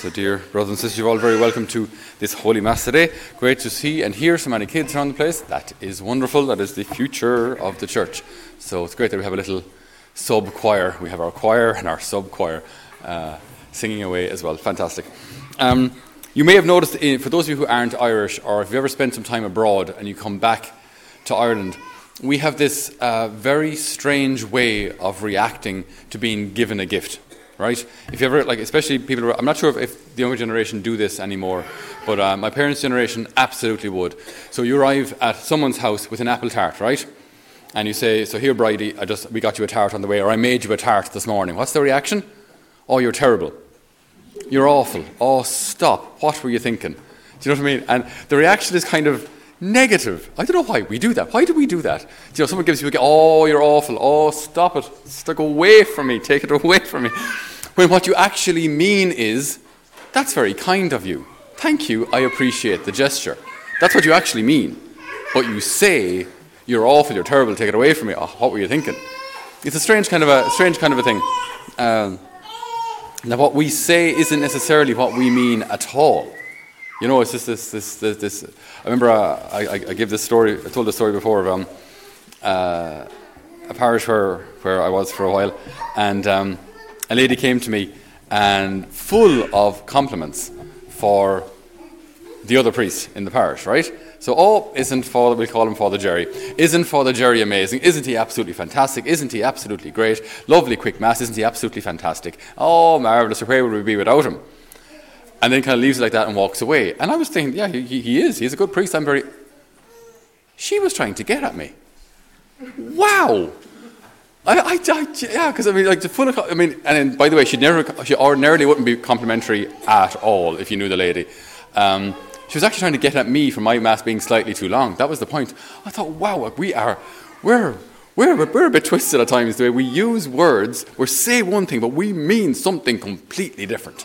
So, dear brothers and sisters, you're all very welcome to this Holy Mass today. Great to see and hear so many kids around the place. That is wonderful. That is the future of the church. So, it's great that we have a little sub choir. We have our choir and our sub choir uh, singing away as well. Fantastic. Um, you may have noticed, for those of you who aren't Irish, or if you ever spent some time abroad and you come back to Ireland, we have this uh, very strange way of reacting to being given a gift right? If you ever, like, especially people, I'm not sure if, if the younger generation do this anymore, but uh, my parents' generation absolutely would. So you arrive at someone's house with an apple tart, right? And you say, "So here, Bridie, I just we got you a tart on the way, or I made you a tart this morning." What's the reaction? Oh, you're terrible. You're awful. Oh, stop. What were you thinking? Do you know what I mean? And the reaction is kind of negative. I don't know why we do that. Why do we do that? You know, someone gives you a, oh, you're awful. Oh, stop it. Stick away from me. Take it away from me. When what you actually mean is, that's very kind of you. Thank you, I appreciate the gesture. That's what you actually mean. But you say, you're awful, you're terrible, take it away from me. Oh, what were you thinking? It's a strange kind of a strange kind of a thing. Um, now, what we say isn't necessarily what we mean at all. You know, it's just this. this, this, this I remember uh, I, I, I gave this story. I told this story before of um, uh, a parish where where I was for a while, and um, a lady came to me and full of compliments for the other priest in the parish, right? So, oh, isn't Father, we call him Father Jerry, isn't Father Jerry amazing? Isn't he absolutely fantastic? Isn't he absolutely great? Lovely quick mass, isn't he absolutely fantastic? Oh, marvellous, where would we be without him? And then kind of leaves it like that and walks away. And I was thinking, yeah, he, he is. He's a good priest. I'm very. She was trying to get at me. Wow! I, I, I yeah, because I mean, like the full. I mean, and then, by the way, she never, she ordinarily wouldn't be complimentary at all if you knew the lady. Um, she was actually trying to get at me for my mass being slightly too long. That was the point. I thought, wow, we are, we're, we're, we're a bit twisted at times the way we use words. We say one thing, but we mean something completely different.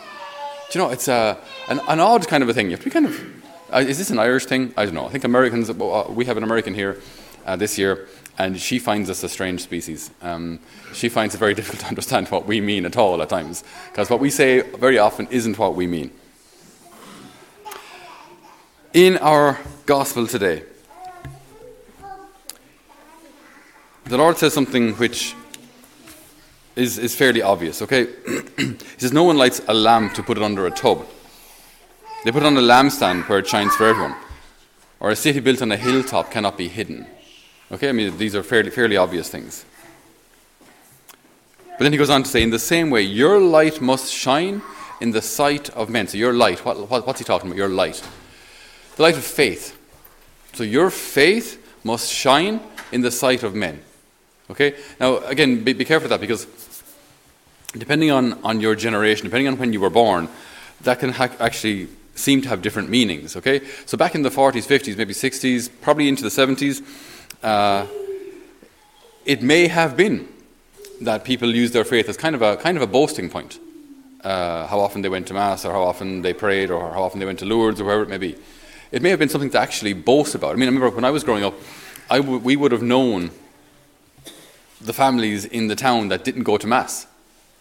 Do you know, it's a, an, an odd kind of a thing. You have to be kind of. Uh, is this an Irish thing? I don't know. I think Americans. Uh, we have an American here uh, this year and she finds us a strange species. Um, she finds it very difficult to understand what we mean at all at times, because what we say very often isn't what we mean. In our gospel today, the Lord says something which is, is fairly obvious, okay? he says, No one lights a lamp to put it under a tub. They put it on a lampstand where it shines for everyone. Or a city built on a hilltop cannot be hidden. Okay, I mean, these are fairly, fairly obvious things. But then he goes on to say, in the same way, your light must shine in the sight of men. So, your light, what, what, what's he talking about? Your light. The light of faith. So, your faith must shine in the sight of men. Okay? Now, again, be, be careful with that because depending on, on your generation, depending on when you were born, that can ha- actually seem to have different meanings. Okay? So, back in the 40s, 50s, maybe 60s, probably into the 70s, uh, it may have been that people used their faith as kind of a kind of a boasting point. Uh, how often they went to mass, or how often they prayed, or how often they went to Lourdes, or wherever it may be. It may have been something to actually boast about. I mean, I remember when I was growing up, I w- we would have known the families in the town that didn't go to mass,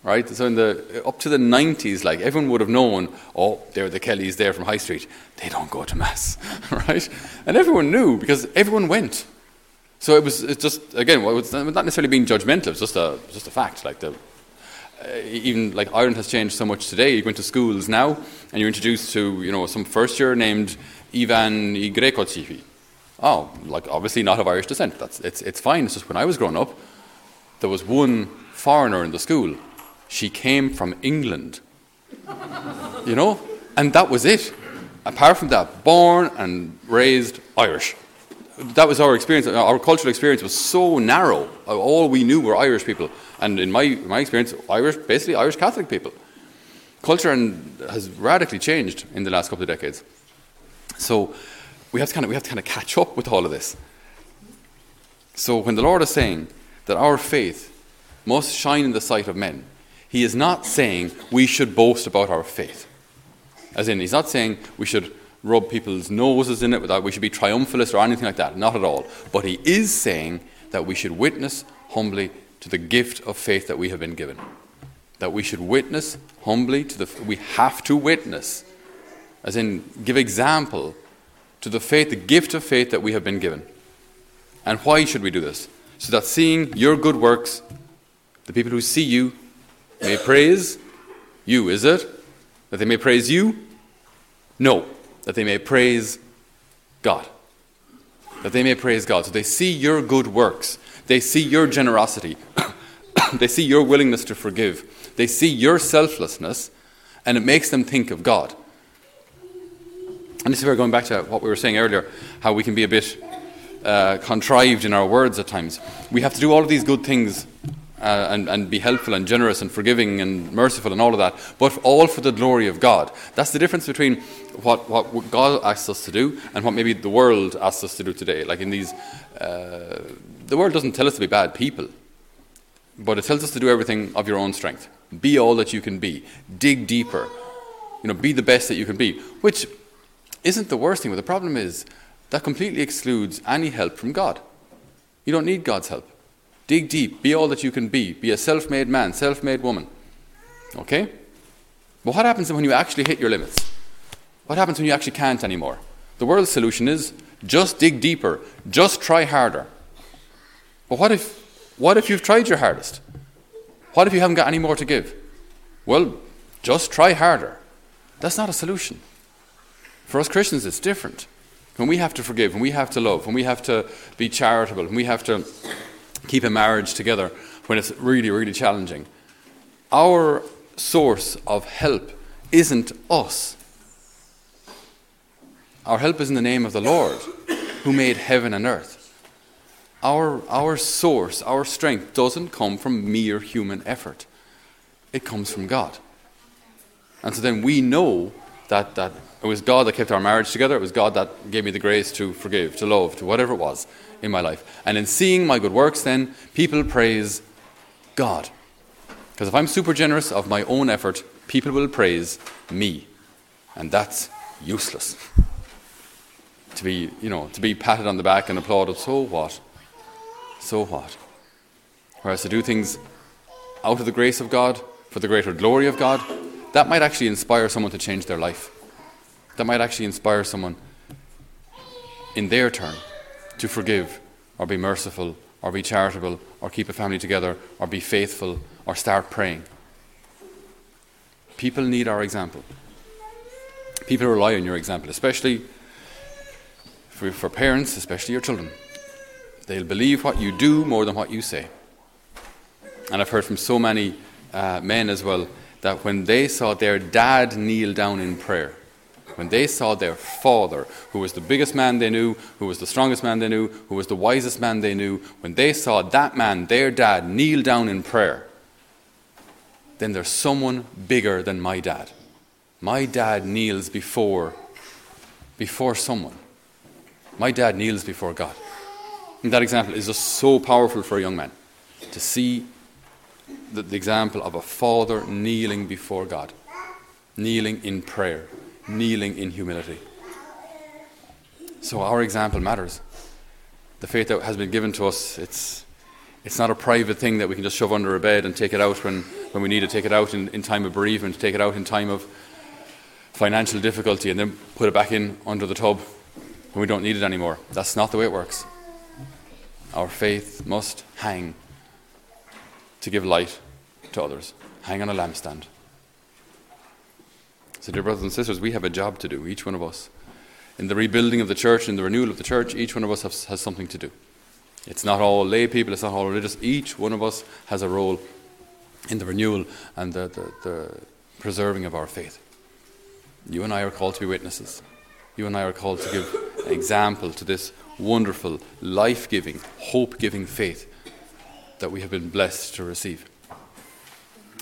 right? So in the up to the 90s, like everyone would have known, oh, they're the Kellys there from High Street. They don't go to mass, right? And everyone knew because everyone went. So it was it's just again, well, it's not necessarily being judgmental. It's just a just a fact. Like the uh, even like Ireland has changed so much today. You go into schools now, and you're introduced to you know some first year named Ivan Igrekocivi. Oh, like obviously not of Irish descent. That's it's it's fine. It's just when I was growing up, there was one foreigner in the school. She came from England. you know, and that was it. Apart from that, born and raised Irish that was our experience. Our cultural experience was so narrow. All we knew were Irish people, and in my my experience, Irish, basically Irish Catholic people. Culture and, has radically changed in the last couple of decades. So we have to kind of we have to kind of catch up with all of this. So when the Lord is saying that our faith must shine in the sight of men, He is not saying we should boast about our faith. As in, He's not saying we should rub people's noses in it, we should be triumphalist or anything like that. Not at all. But he is saying that we should witness humbly to the gift of faith that we have been given. that we should witness humbly to the we have to witness as in give example to the faith the gift of faith that we have been given and why should we do this so that seeing your good works the people who see you may praise you is it? That they may praise you? No that they may praise god. That they may praise god. So they see your good works. They see your generosity. They see your willingness to forgive. They see your selflessness, and it makes them think of God. And this is where going back to what we were saying earlier, how we can be a bit uh, contrived in our words at times. We have to do all of these good things uh, and, and be helpful and generous and forgiving and merciful and all of that, but all for the glory of God. That's the difference between what, what God asks us to do and what maybe the world asks us to do today. Like in these, uh, the world doesn't tell us to be bad people, but it tells us to do everything of your own strength. Be all that you can be. Dig deeper. You know, be the best that you can be. Which isn't the worst thing, but the problem is that completely excludes any help from God. You don't need God's help. Dig deep. Be all that you can be. Be a self made man, self made woman. Okay? But what happens when you actually hit your limits? What happens when you actually can't anymore? The world's solution is just dig deeper, just try harder. But what if, what if you've tried your hardest? What if you haven't got any more to give? Well, just try harder. That's not a solution. For us Christians, it's different. When we have to forgive, when we have to love, when we have to be charitable, when we have to keep a marriage together, when it's really, really challenging, our source of help isn't us. Our help is in the name of the Lord, who made heaven and earth our, our source, our strength, doesn't come from mere human effort. It comes from God. And so then we know that, that it was God that kept our marriage together. It was God that gave me the grace to forgive, to love, to whatever it was in my life. And in seeing my good works, then people praise God. Because if I'm super generous of my own effort, people will praise me. And that's useless. To be, you know, to be patted on the back and applauded, so what? so what? Whereas to do things out of the grace of God, for the greater glory of God, that might actually inspire someone to change their life. That might actually inspire someone in their turn to forgive or be merciful or be charitable or keep a family together or be faithful or start praying. People need our example. People rely on your example, especially for, for parents, especially your children. They'll believe what you do more than what you say. And I've heard from so many uh, men as well that when they saw their dad kneel down in prayer, when they saw their father, who was the biggest man they knew, who was the strongest man they knew, who was the wisest man they knew, when they saw that man, their dad, kneel down in prayer, then there's someone bigger than my dad. My dad kneels before, before someone. My dad kneels before God. And that example is just so powerful for a young man to see the, the example of a father kneeling before God, kneeling in prayer, kneeling in humility. So our example matters. The faith that has been given to us, it's, it's not a private thing that we can just shove under a bed and take it out when, when we need to take it out in, in time of bereavement, take it out in time of financial difficulty, and then put it back in under the tub when we don't need it anymore. That's not the way it works. Our faith must hang to give light to others, hang on a lampstand. So, dear brothers and sisters, we have a job to do, each one of us. In the rebuilding of the church, in the renewal of the church, each one of us has, has something to do. It's not all lay people, it's not all religious. Each one of us has a role in the renewal and the, the, the preserving of our faith. You and I are called to be witnesses. You and I are called to give an example to this wonderful, life giving, hope giving faith that we have been blessed to receive.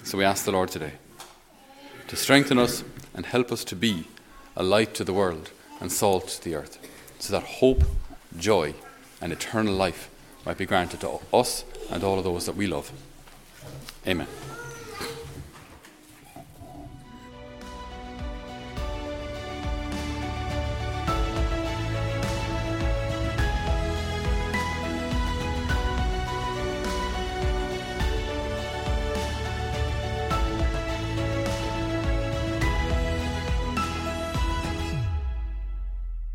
So we ask the Lord today to strengthen us and help us to be a light to the world and salt to the earth, so that hope, joy, and eternal life might be granted to us and all of those that we love. Amen.